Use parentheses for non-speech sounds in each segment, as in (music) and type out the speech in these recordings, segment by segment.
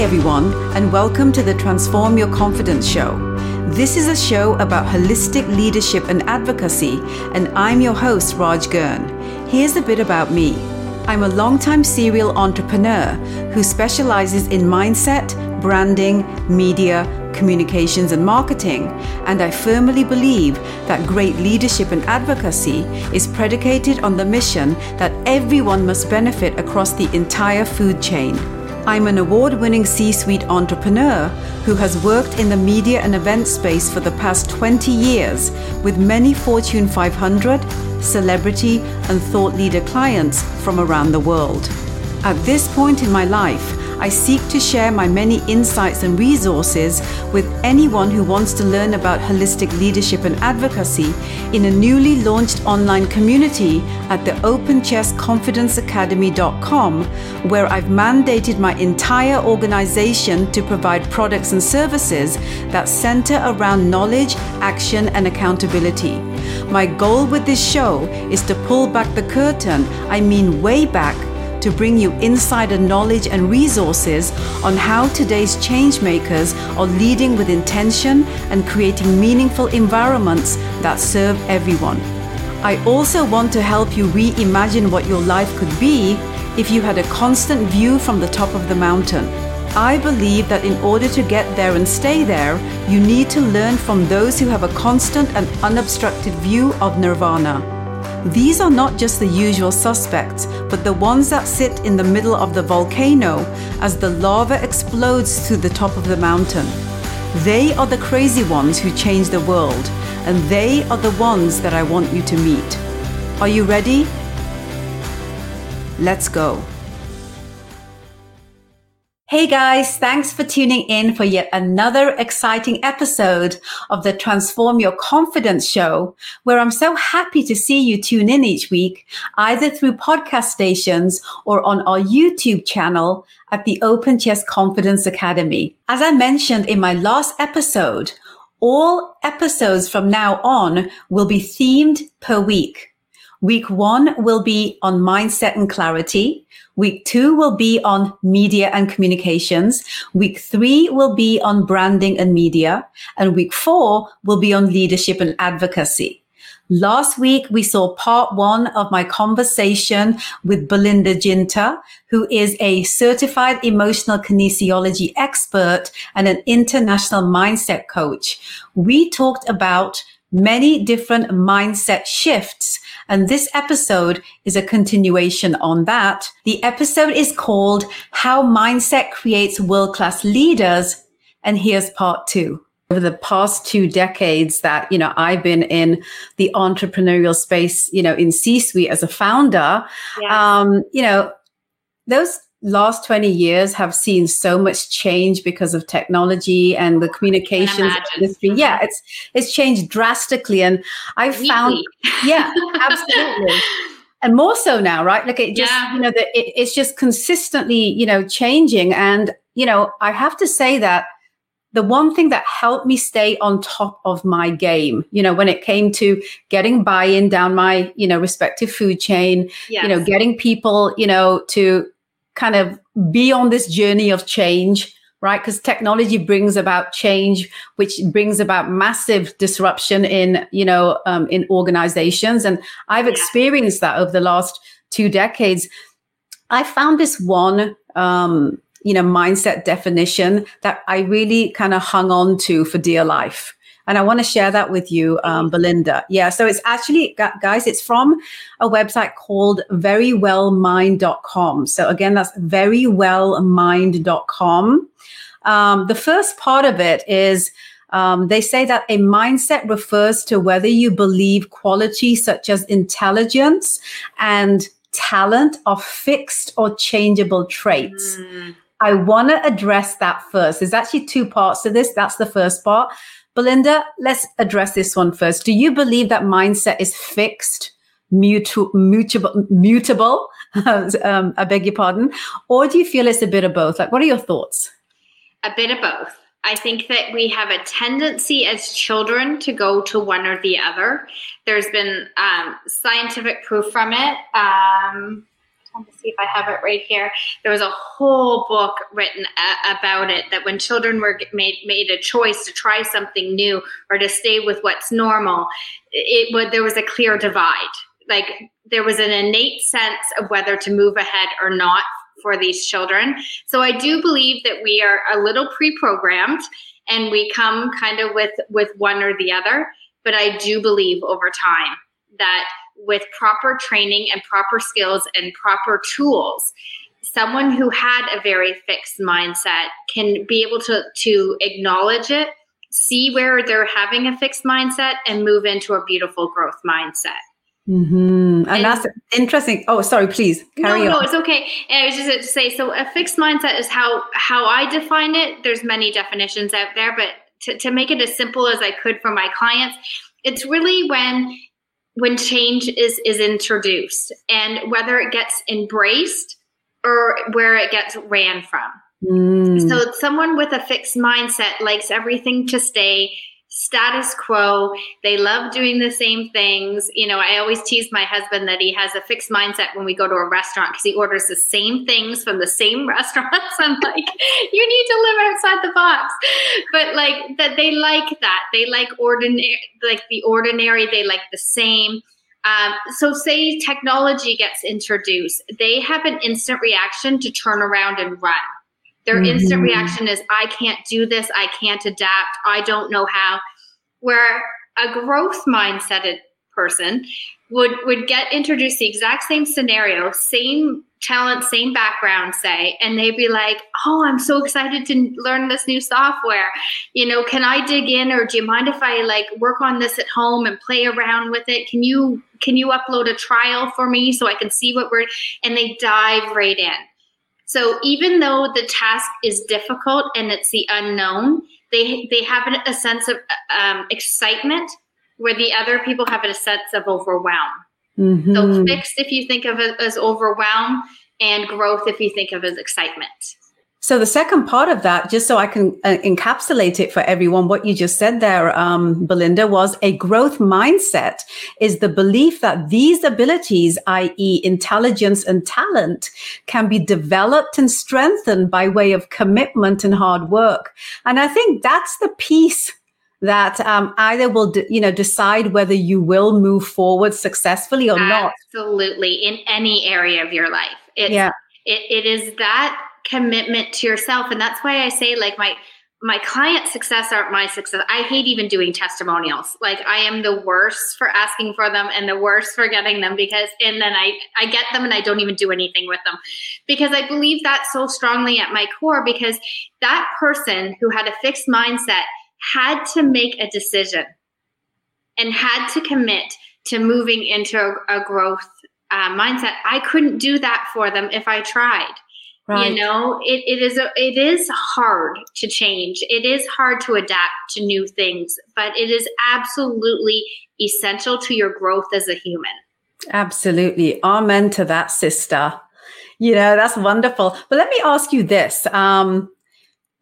Everyone, and welcome to the Transform Your Confidence Show. This is a show about holistic leadership and advocacy, and I'm your host, Raj Girn. Here's a bit about me. I'm a longtime serial entrepreneur who specializes in mindset, branding, media, communications, and marketing. And I firmly believe that great leadership and advocacy is predicated on the mission that everyone must benefit across the entire food chain. I'm an award winning C suite entrepreneur who has worked in the media and event space for the past 20 years with many Fortune 500, celebrity, and thought leader clients from around the world. At this point in my life, I seek to share my many insights and resources with anyone who wants to learn about holistic leadership and advocacy in a newly launched online community at the openchestconfidenceacademy.com, where I've mandated my entire organization to provide products and services that center around knowledge, action, and accountability. My goal with this show is to pull back the curtain, I mean, way back to bring you insider knowledge and resources on how today's changemakers are leading with intention and creating meaningful environments that serve everyone. I also want to help you reimagine what your life could be if you had a constant view from the top of the mountain. I believe that in order to get there and stay there, you need to learn from those who have a constant and unobstructed view of nirvana. These are not just the usual suspects, but the ones that sit in the middle of the volcano as the lava explodes to the top of the mountain. They are the crazy ones who change the world, and they are the ones that I want you to meet. Are you ready? Let's go. Hey guys, thanks for tuning in for yet another exciting episode of the Transform Your Confidence show, where I'm so happy to see you tune in each week, either through podcast stations or on our YouTube channel at the Open Chest Confidence Academy. As I mentioned in my last episode, all episodes from now on will be themed per week. Week one will be on mindset and clarity. Week two will be on media and communications. Week three will be on branding and media. And week four will be on leadership and advocacy. Last week, we saw part one of my conversation with Belinda Ginter, who is a certified emotional kinesiology expert and an international mindset coach. We talked about many different mindset shifts. And this episode is a continuation on that. The episode is called How Mindset Creates World Class Leaders. And here's part two. Over the past two decades that, you know, I've been in the entrepreneurial space, you know, in C-suite as a founder, um, you know, those last 20 years have seen so much change because of technology and the communications industry. Yeah, it's it's changed drastically. And I found yeah, absolutely. (laughs) and more so now, right? Like it just, yeah. you know, that it, it's just consistently, you know, changing. And, you know, I have to say that the one thing that helped me stay on top of my game, you know, when it came to getting buy-in down my, you know, respective food chain, yes. you know, getting people, you know, to kind of be on this journey of change right? Because technology brings about change which brings about massive disruption in you know um, in organizations. And i've experienced that over the last two decades. I found this one um, you know mindset definition that i really kind of hung on to for dear life and I want to share that with you, um, Belinda. Yeah. So it's actually, guys, it's from a website called verywellmind.com. So again, that's verywellmind.com. Um, the first part of it is um, they say that a mindset refers to whether you believe qualities such as intelligence and talent are fixed or changeable traits. Mm. I want to address that first. There's actually two parts to this. That's the first part. Belinda, let's address this one first. Do you believe that mindset is fixed, mutu- mutable, mutable? (laughs) um, I beg your pardon. Or do you feel it's a bit of both? Like, what are your thoughts? A bit of both. I think that we have a tendency as children to go to one or the other. There's been um, scientific proof from it. Um, trying to see if I have it right here. There was a whole book written a- about it that when children were made made a choice to try something new or to stay with what's normal, it would there was a clear divide. Like there was an innate sense of whether to move ahead or not for these children. So I do believe that we are a little pre-programmed and we come kind of with with one or the other, but I do believe over time that with proper training and proper skills and proper tools, someone who had a very fixed mindset can be able to, to acknowledge it, see where they're having a fixed mindset, and move into a beautiful growth mindset. Mm-hmm. And, and, that's interesting. Oh, sorry, please carry no, on. No, it's okay. And I was just to say, so a fixed mindset is how how I define it. There's many definitions out there, but to, to make it as simple as I could for my clients, it's really when when change is is introduced and whether it gets embraced or where it gets ran from. Mm. So someone with a fixed mindset likes everything to stay status quo. They love doing the same things. You know, I always tease my husband that he has a fixed mindset when we go to a restaurant because he orders the same things from the same (laughs) restaurants. I'm like, you need to live outside the box. But like that they like that. They like ordinary like the ordinary, they like the same. Um, so say technology gets introduced, they have an instant reaction to turn around and run their mm-hmm. instant reaction is, I can't do this. I can't adapt. I don't know how. Where a growth mindseted person would would get introduced the exact same scenario, same talent, same background, say, and they'd be like, "Oh, I'm so excited to learn this new software. You know, can I dig in, or do you mind if I like work on this at home and play around with it? Can you can you upload a trial for me so I can see what we're?" And they dive right in. So even though the task is difficult and it's the unknown, they they have a sense of um, excitement where the other people have a sense of overwhelm. Mm-hmm. So fixed if you think of it as overwhelm, and growth if you think of it as excitement. So the second part of that, just so I can uh, encapsulate it for everyone, what you just said there, um, Belinda, was a growth mindset is the belief that these abilities, i.e. intelligence and talent, can be developed and strengthened by way of commitment and hard work. And I think that's the piece that um, either will, de- you know, decide whether you will move forward successfully or Absolutely. not. Absolutely. In any area of your life. It's, yeah. It, it is that commitment to yourself. And that's why I say, like, my my client success aren't my success. I hate even doing testimonials. Like I am the worst for asking for them and the worst for getting them because and then I I get them and I don't even do anything with them. Because I believe that so strongly at my core because that person who had a fixed mindset had to make a decision and had to commit to moving into a, a growth uh, mindset. I couldn't do that for them if I tried. Right. You know, it, it is a, it is hard to change. It is hard to adapt to new things, but it is absolutely essential to your growth as a human. Absolutely. Amen to that, sister. You know, that's wonderful. But let me ask you this. Um,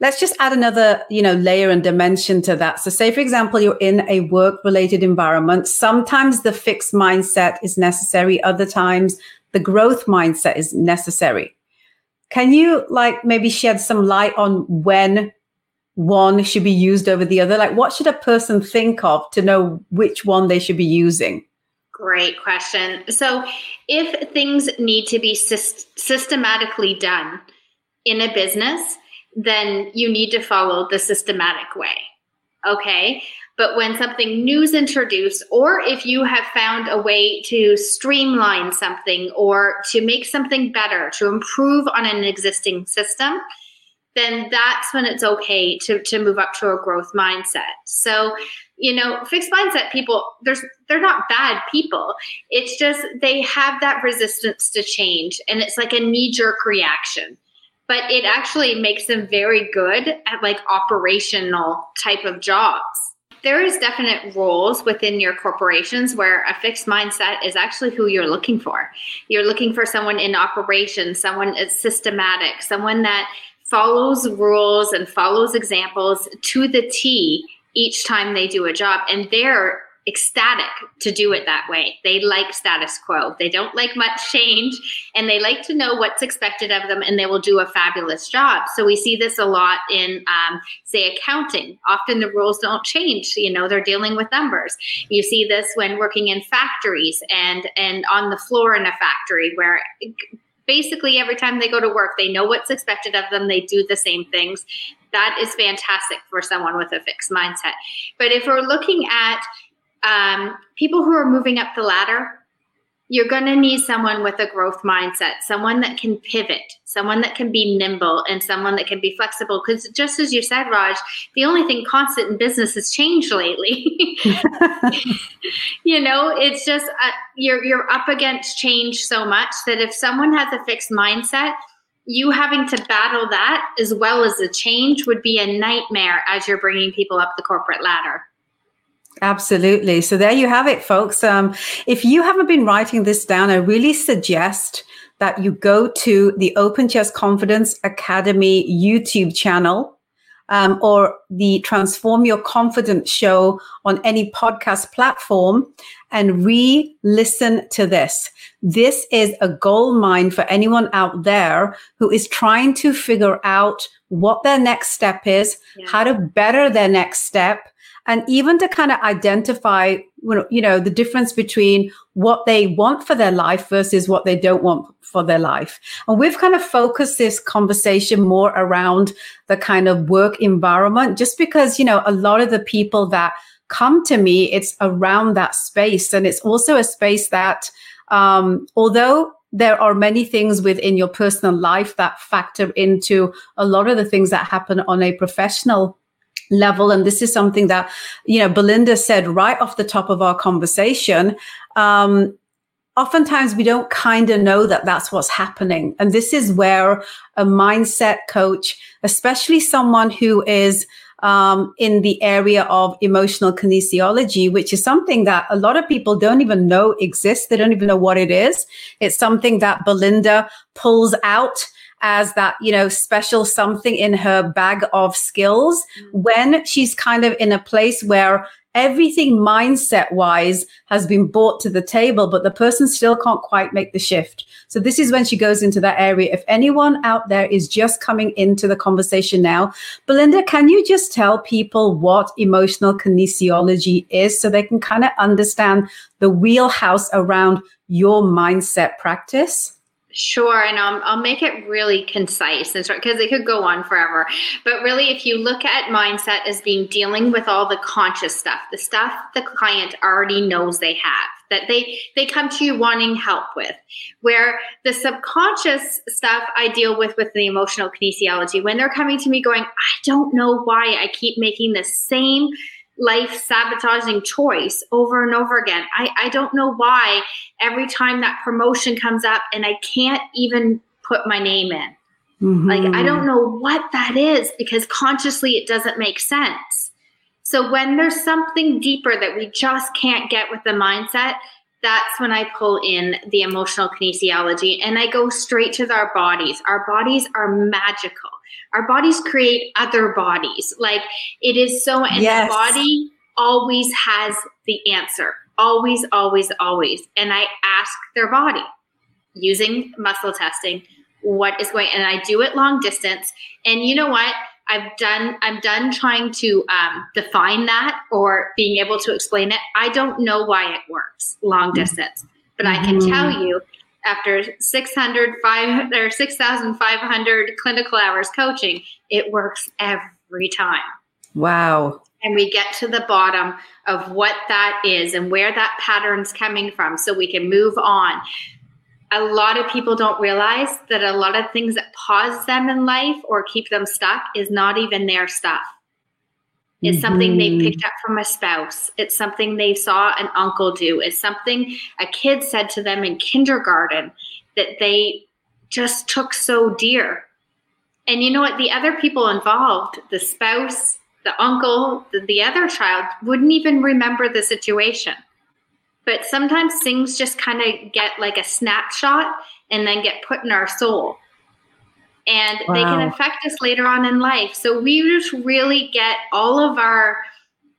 let's just add another, you know, layer and dimension to that. So say, for example, you're in a work related environment. Sometimes the fixed mindset is necessary. Other times the growth mindset is necessary. Can you like maybe shed some light on when one should be used over the other? Like, what should a person think of to know which one they should be using? Great question. So, if things need to be systematically done in a business, then you need to follow the systematic way. Okay. But when something new is introduced, or if you have found a way to streamline something or to make something better, to improve on an existing system, then that's when it's okay to, to move up to a growth mindset. So, you know, fixed mindset people, there's they're not bad people. It's just they have that resistance to change and it's like a knee-jerk reaction. But it actually makes them very good at like operational type of jobs there is definite roles within your corporations where a fixed mindset is actually who you're looking for. You're looking for someone in operations, someone that's systematic, someone that follows rules and follows examples to the T each time they do a job. And they're ecstatic to do it that way. They like status quo. They don't like much change and they like to know what's expected of them and they will do a fabulous job. So we see this a lot in, um, say, accounting. Often the rules don't change. You know, they're dealing with numbers. You see this when working in factories and, and on the floor in a factory where basically every time they go to work, they know what's expected of them. They do the same things. That is fantastic for someone with a fixed mindset. But if we're looking at um, people who are moving up the ladder, you're going to need someone with a growth mindset, someone that can pivot, someone that can be nimble, and someone that can be flexible. Because just as you said, Raj, the only thing constant in business has changed lately. (laughs) (laughs) you know, it's just uh, you're you're up against change so much that if someone has a fixed mindset, you having to battle that as well as the change would be a nightmare as you're bringing people up the corporate ladder. Absolutely. So there you have it, folks. Um, if you haven't been writing this down, I really suggest that you go to the Open Chest Confidence Academy YouTube channel um, or the Transform Your Confidence show on any podcast platform and re listen to this. This is a gold mine for anyone out there who is trying to figure out what their next step is, yeah. how to better their next step, and even to kind of identify you know the difference between what they want for their life versus what they don't want for their life. And we've kind of focused this conversation more around the kind of work environment just because you know a lot of the people that come to me it's around that space. And it's also a space that um, although there are many things within your personal life that factor into a lot of the things that happen on a professional level. And this is something that, you know, Belinda said right off the top of our conversation. Um, oftentimes we don't kind of know that that's what's happening. And this is where a mindset coach, especially someone who is um, in the area of emotional kinesiology, which is something that a lot of people don't even know exists. They don't even know what it is. It's something that Belinda pulls out as that, you know, special something in her bag of skills mm-hmm. when she's kind of in a place where everything mindset wise has been brought to the table, but the person still can't quite make the shift. So this is when she goes into that area. If anyone out there is just coming into the conversation now, Belinda, can you just tell people what emotional kinesiology is so they can kind of understand the wheelhouse around your mindset practice? Sure, and I'll, I'll make it really concise and because it could go on forever. But really, if you look at mindset as being dealing with all the conscious stuff, the stuff the client already knows they have, that they they come to you wanting help with, where the subconscious stuff I deal with with the emotional kinesiology, when they're coming to me going, I don't know why I keep making the same life sabotaging choice over and over again. I, I don't know why every time that promotion comes up and I can't even put my name in. Mm-hmm. Like, I don't know what that is because consciously it doesn't make sense. So, when there's something deeper that we just can't get with the mindset, that's when I pull in the emotional kinesiology and I go straight to our bodies. Our bodies are magical our bodies create other bodies. Like it is so, and yes. the body always has the answer. Always, always, always. And I ask their body using muscle testing what is going and i do it long distance and you know what i've done i'm done trying to um, define that or being able to explain it i don't know why it works long distance but i can tell mm-hmm. you after 600 5 or 6500 clinical hours coaching it works every time. Wow. And we get to the bottom of what that is and where that pattern's coming from so we can move on. A lot of people don't realize that a lot of things that pause them in life or keep them stuck is not even their stuff it's mm-hmm. something they mm-hmm. picked up from a spouse. It's something they saw an uncle do. It's something a kid said to them in kindergarten that they just took so dear. And you know what? The other people involved, the spouse, the uncle, the, the other child, wouldn't even remember the situation. But sometimes things just kind of get like a snapshot and then get put in our soul and wow. they can affect us later on in life. So we just really get all of our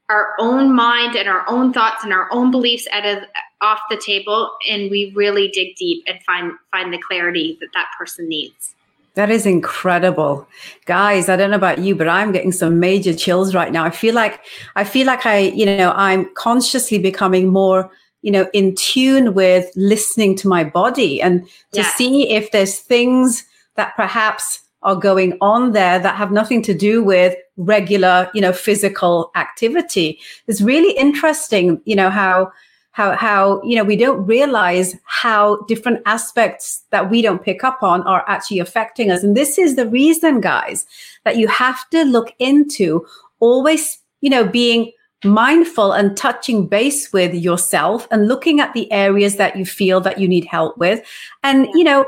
our own mind and our own thoughts and our own beliefs out of off the table and we really dig deep and find find the clarity that that person needs that is incredible. Guys, I don't know about you, but I'm getting some major chills right now. I feel like I feel like I, you know, I'm consciously becoming more, you know, in tune with listening to my body and to yeah. see if there's things that perhaps are going on there that have nothing to do with regular, you know, physical activity. It's really interesting, you know, how how how you know we don't realize how different aspects that we don't pick up on are actually affecting us. And this is the reason guys that you have to look into always you know being mindful and touching base with yourself and looking at the areas that you feel that you need help with. And you know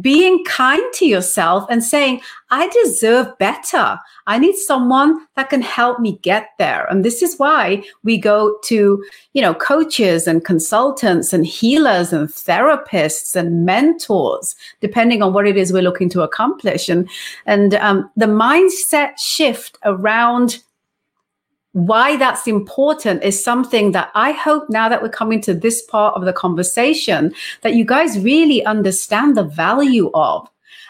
being kind to yourself and saying, I deserve better. I need someone that can help me get there. And this is why we go to, you know, coaches and consultants and healers and therapists and mentors, depending on what it is we're looking to accomplish. And, and um, the mindset shift around why that's important is something that I hope now that we're coming to this part of the conversation that you guys really understand the value of.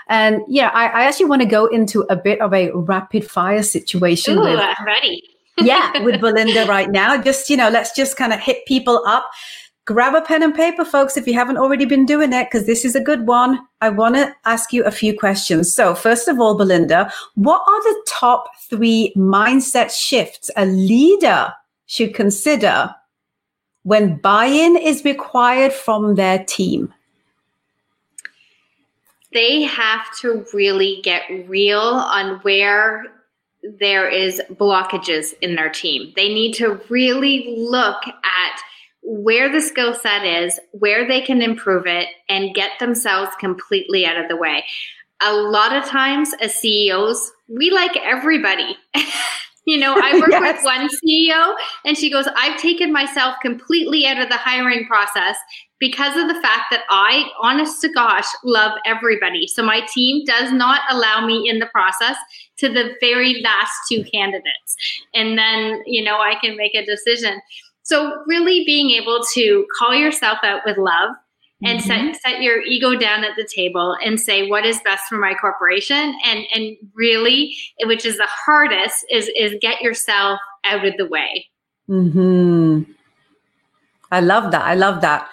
And yeah, I, I actually want to go into a bit of a rapid fire situation. Ooh, with, I'm ready. yeah, with (laughs) Belinda right now. Just, you know, let's just kind of hit people up grab a pen and paper, folks, if you haven't already been doing it, because this is a good one. I want to ask you a few questions. So, first of all, Belinda, what are the top three mindset shifts a leader should consider when buy in is required from their team? They have to really get real on where there is blockages in their team. They need to really look at where the skill set is, where they can improve it, and get themselves completely out of the way. A lot of times, as CEOs, we like everybody. (laughs) you know, I work yes. with one CEO, and she goes, I've taken myself completely out of the hiring process because of the fact that I, honest to gosh, love everybody. So my team does not allow me in the process to the very last two candidates. And then, you know, I can make a decision. So really being able to call yourself out with love and mm-hmm. set, set your ego down at the table and say what is best for my corporation? And and really which is the hardest is is get yourself out of the way. Hmm i love that. I love that.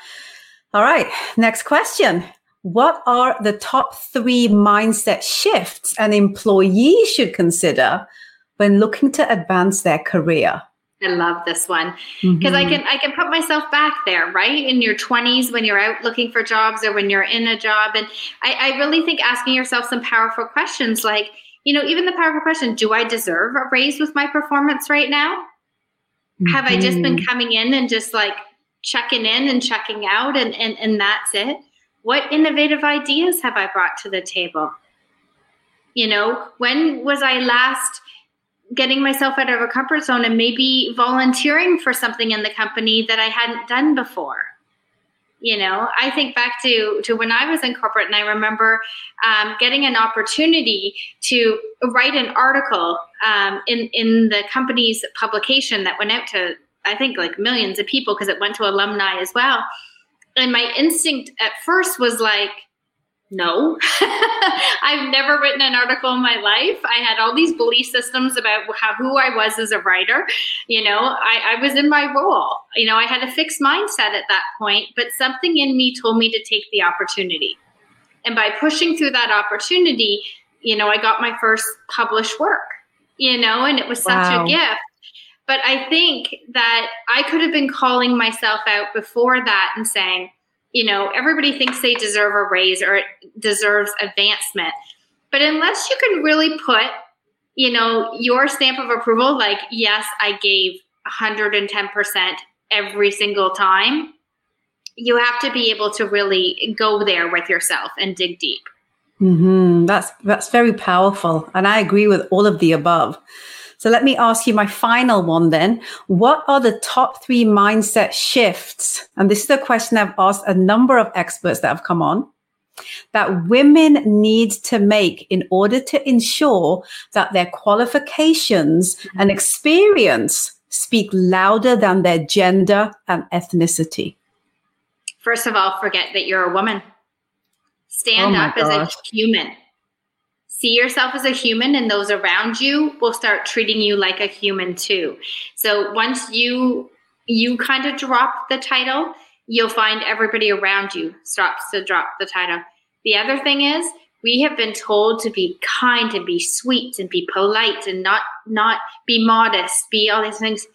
All right. Next question. What are the top three mindset shifts an employee should consider when looking to advance their career I love this one because mm-hmm. I can I can put myself back there, right? In your 20s when you're out looking for jobs or when you're in a job. And I, I really think asking yourself some powerful questions like, you know, even the powerful question, do I deserve a raise with my performance right now? Mm-hmm. Have I just been mm-hmm. coming in and just like checking in and checking out and, and, and that's it? What innovative ideas have I brought to the table? You know, when was I last getting myself out of a comfort zone and maybe volunteering for something in the company that I hadn't done before. You know, I think back to to when I was in corporate, and I remember um, getting an opportunity to write an article um, in in the company's publication that went out to I think like millions of people because it went to alumni as well. And my instinct at first was like, no, (laughs) I've never written an article in my life. I had all these belief systems about how who I was as a writer. You know, I, I was in my role. You know, I had a fixed mindset at that point, but something in me told me to take the opportunity. And by pushing through that opportunity, you know, I got my first published work, you know, and it was such wow. a gift. But I think that I could have been calling myself out before that and saying, you know, everybody thinks they deserve a raise or deserves advancement. But unless you can really put, you know, your stamp of approval, like, yes, I gave 110% every single time, you have to be able to really go there with yourself and dig deep. Mm-hmm. That's that's very powerful, and I agree with all of the above. So let me ask you my final one then. What are the top three mindset shifts? And this is a question I've asked a number of experts that have come on that women need to make in order to ensure that their qualifications and experience speak louder than their gender and ethnicity? First of all, forget that you're a woman. Stand oh up gosh. as a human. See yourself as a human, and those around you will start treating you like a human too. So once you you kind of drop the title, you'll find everybody around you starts to drop the title. The other thing is we have been told to be kind and be sweet and be polite and not not be modest, be all these things.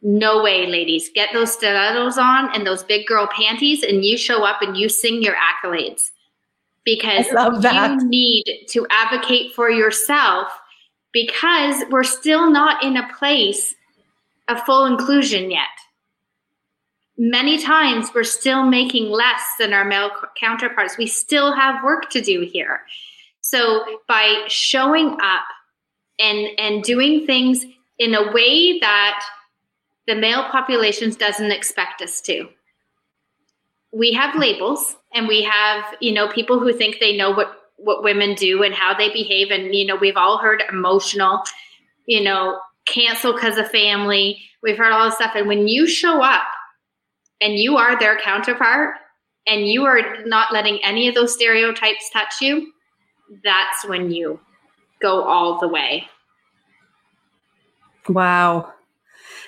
No way, ladies. Get those stilettos on and those big girl panties, and you show up and you sing your accolades because you need to advocate for yourself because we're still not in a place of full inclusion yet many times we're still making less than our male counterparts. We still have work to do here. So by showing up and and doing things in a way that the male populations doesn't expect us to. We have labels and we have, you know, people who think they know what what women do and how they behave and you know, we've all heard emotional, you know, cancel because of family. We've heard all this stuff and when you show up and you are their counterpart and you are not letting any of those stereotypes touch you, that's when you go all the way. Wow.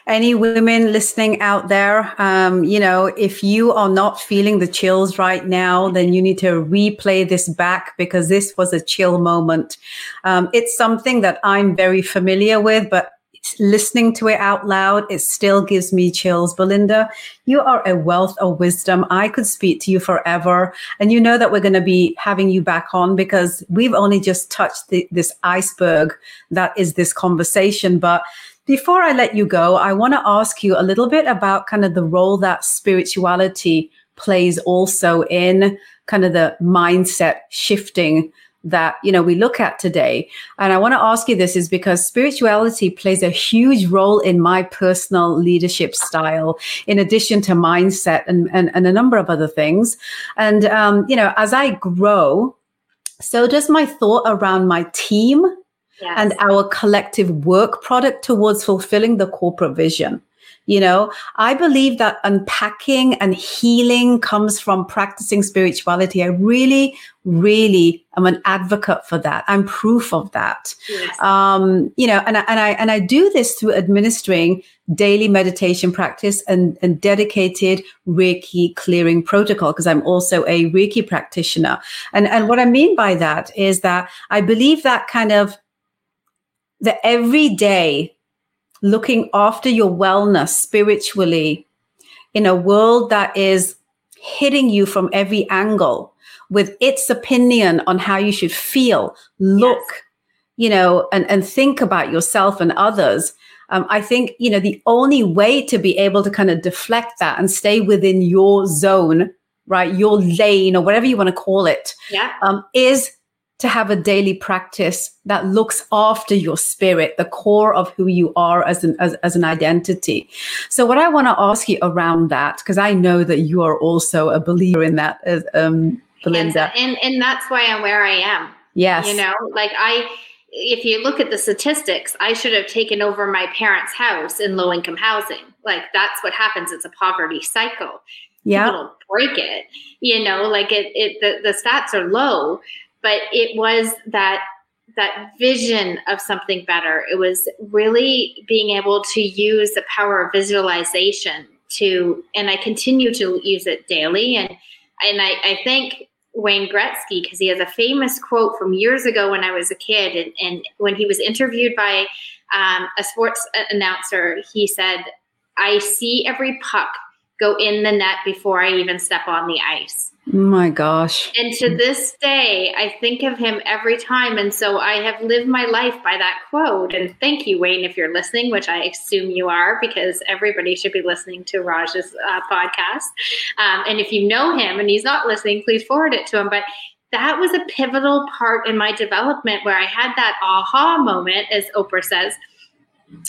Any women listening out there, um, you know, if you are not feeling the chills right now, then you need to replay this back because this was a chill moment. Um, it's something that I'm very familiar with, but listening to it out loud, it still gives me chills. Belinda, you are a wealth of wisdom. I could speak to you forever. And you know that we're going to be having you back on because we've only just touched the, this iceberg that is this conversation. But before I let you go, I want to ask you a little bit about kind of the role that spirituality plays also in kind of the mindset shifting that you know we look at today. And i want to ask you this is because spirituality plays a huge role in my personal leadership style in addition to mindset and and, and a number of other things. And um, you know as i grow so does my thought around my team yes. and our collective work product towards fulfilling the corporate vision you know, I believe that unpacking and healing comes from practicing spirituality. I really, really am an advocate for that. I'm proof of that. Yes. Um, you know, and I, and I and I do this through administering daily meditation practice and, and dedicated Reiki clearing protocol because I'm also a Reiki practitioner. And and what I mean by that is that I believe that kind of the everyday looking after your wellness spiritually in a world that is hitting you from every angle with its opinion on how you should feel, look, yes. you know, and, and think about yourself and others. Um, I think, you know, the only way to be able to kind of deflect that and stay within your zone, right, your lane or whatever you want to call it, yeah. um, is to have a daily practice that looks after your spirit, the core of who you are as an as, as an identity. So, what I want to ask you around that, because I know that you are also a believer in that, as um, Belinda, and and that's why I'm where I am. Yes, you know, like I. If you look at the statistics, I should have taken over my parents' house in low income housing. Like that's what happens. It's a poverty cycle. Yeah, break it. You know, like it. It the, the stats are low, but it was that that vision of something better. It was really being able to use the power of visualization to, and I continue to use it daily. And and I, I thank Wayne Gretzky because he has a famous quote from years ago when I was a kid, and, and when he was interviewed by um, a sports announcer, he said, "I see every puck go in the net before I even step on the ice." my gosh. And to this day, I think of him every time. And so I have lived my life by that quote. And thank you, Wayne, if you're listening, which I assume you are, because everybody should be listening to Raj's uh, podcast. Um, and if you know him and he's not listening, please forward it to him. But that was a pivotal part in my development where I had that aha moment, as Oprah says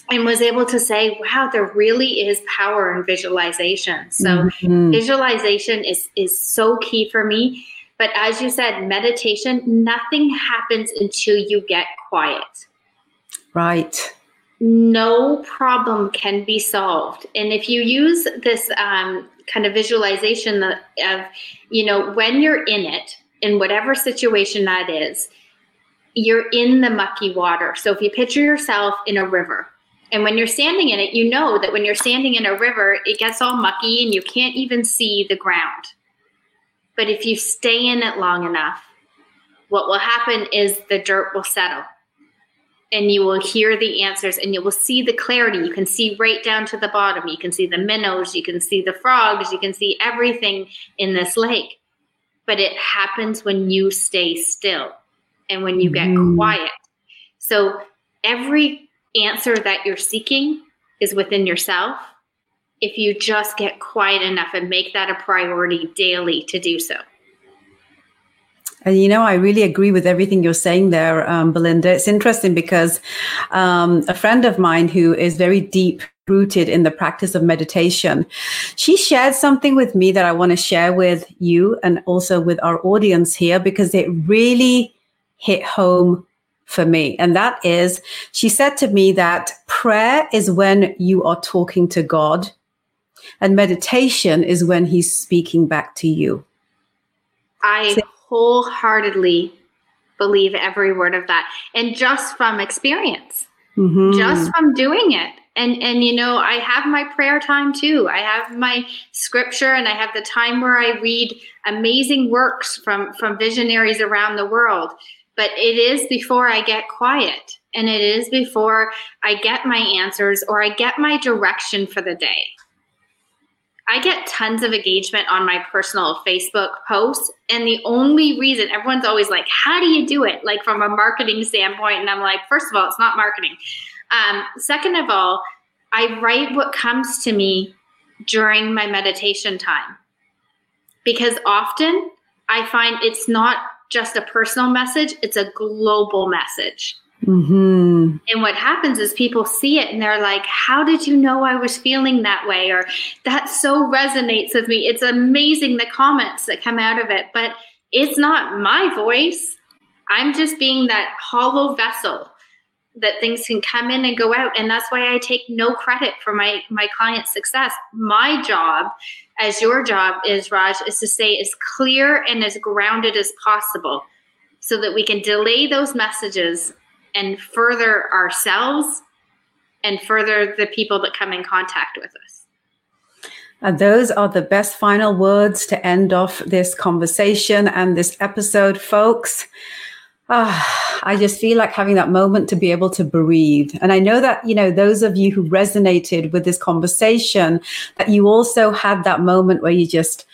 and was able to say, wow, there really is power in visualization. So mm-hmm. visualization is is so key for me. But as you said, meditation, nothing happens until you get quiet. Right. no problem can be solved. And if you use this um, kind of visualization of, you know, when you're in it, in whatever situation that is, you're in the mucky water. So if you picture yourself in a river, and when you're standing in it, you know that when you're standing in a river, it gets all mucky and you can't even see the ground. But if you stay in it long enough, what will happen is the dirt will settle and you will hear the answers and you will see the clarity. You can see right down to the bottom. You can see the minnows, you can see the frogs, you can see everything in this lake. But it happens when you stay still and when you get mm. quiet. So every answer that you're seeking is within yourself if you just get quiet enough and make that a priority daily to do so. And you know, I really agree with everything you're saying there, um, Belinda. It's interesting because um, a friend of mine who is very deep rooted in the practice of meditation, she shared something with me that I want to share with you and also with our audience here because it really hit home for me. And that is, she said to me that prayer is when you are talking to God, and meditation is when He's speaking back to you. I wholeheartedly believe every word of that. And just from experience, mm-hmm. just from doing it. And, and you know i have my prayer time too i have my scripture and i have the time where i read amazing works from from visionaries around the world but it is before i get quiet and it is before i get my answers or i get my direction for the day I get tons of engagement on my personal Facebook posts. And the only reason everyone's always like, how do you do it? Like from a marketing standpoint. And I'm like, first of all, it's not marketing. Um, second of all, I write what comes to me during my meditation time. Because often I find it's not just a personal message, it's a global message. Mm-hmm. And what happens is people see it and they're like, How did you know I was feeling that way? Or that so resonates with me. It's amazing the comments that come out of it, but it's not my voice. I'm just being that hollow vessel that things can come in and go out. And that's why I take no credit for my, my client's success. My job, as your job is, Raj, is to stay as clear and as grounded as possible so that we can delay those messages and further ourselves and further the people that come in contact with us. And those are the best final words to end off this conversation and this episode, folks. Ah, I just feel like having that moment to be able to breathe. And I know that, you know, those of you who resonated with this conversation, that you also had that moment where you just,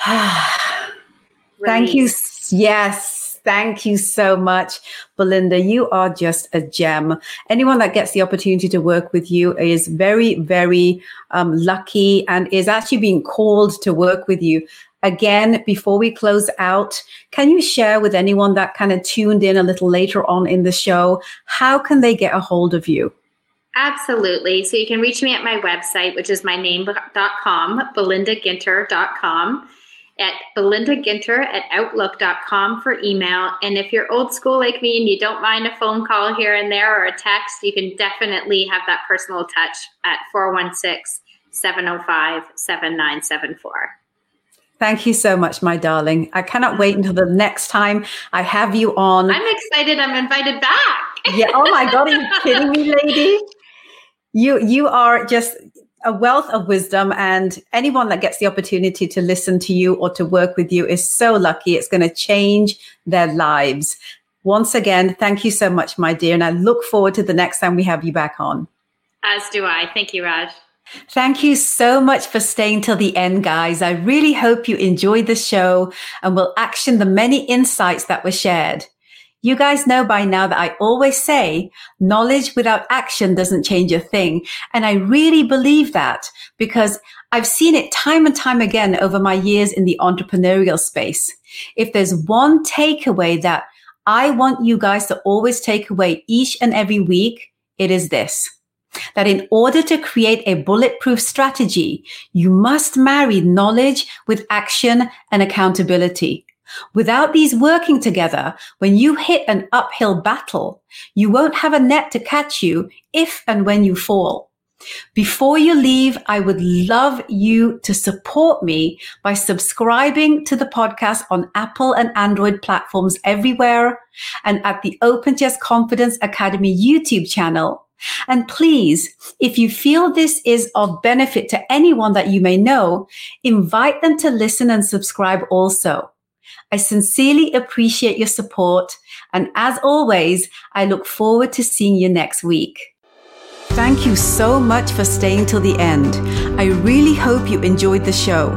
ah, (sighs) thank you. Yes Thank you so much, Belinda. You are just a gem. Anyone that gets the opportunity to work with you is very, very um, lucky and is actually being called to work with you. Again, before we close out, can you share with anyone that kind of tuned in a little later on in the show, how can they get a hold of you? Absolutely. So you can reach me at my website, which is my name.com, belindaginter.com at belindaginter at outlook.com for email. And if you're old school like me and you don't mind a phone call here and there or a text, you can definitely have that personal touch at 416 705 7974. Thank you so much, my darling. I cannot wait until the next time I have you on. I'm excited. I'm invited back. yeah. Oh my God. Are you (laughs) kidding me, lady? You you are just a wealth of wisdom and anyone that gets the opportunity to listen to you or to work with you is so lucky it's going to change their lives once again thank you so much my dear and i look forward to the next time we have you back on as do i thank you raj Thank you so much for staying till the end, guys. I really hope you enjoyed the show and will action the many insights that were shared. You guys know by now that I always say knowledge without action doesn't change a thing. And I really believe that because I've seen it time and time again over my years in the entrepreneurial space. If there's one takeaway that I want you guys to always take away each and every week, it is this. That in order to create a bulletproof strategy, you must marry knowledge with action and accountability. Without these working together, when you hit an uphill battle, you won't have a net to catch you if and when you fall. Before you leave, I would love you to support me by subscribing to the podcast on Apple and Android platforms everywhere and at the Open Chest Confidence Academy YouTube channel. And please, if you feel this is of benefit to anyone that you may know, invite them to listen and subscribe also. I sincerely appreciate your support. And as always, I look forward to seeing you next week. Thank you so much for staying till the end. I really hope you enjoyed the show.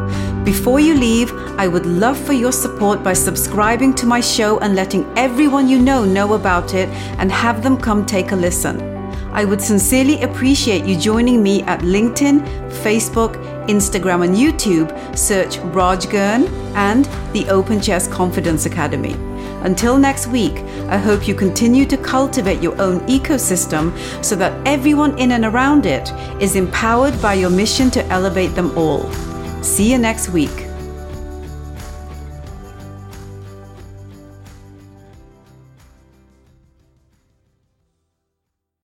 Before you leave, I would love for your support by subscribing to my show and letting everyone you know know about it and have them come take a listen. I would sincerely appreciate you joining me at LinkedIn, Facebook, Instagram, and YouTube. Search Raj Girn and the Open Chest Confidence Academy. Until next week, I hope you continue to cultivate your own ecosystem so that everyone in and around it is empowered by your mission to elevate them all. See you next week.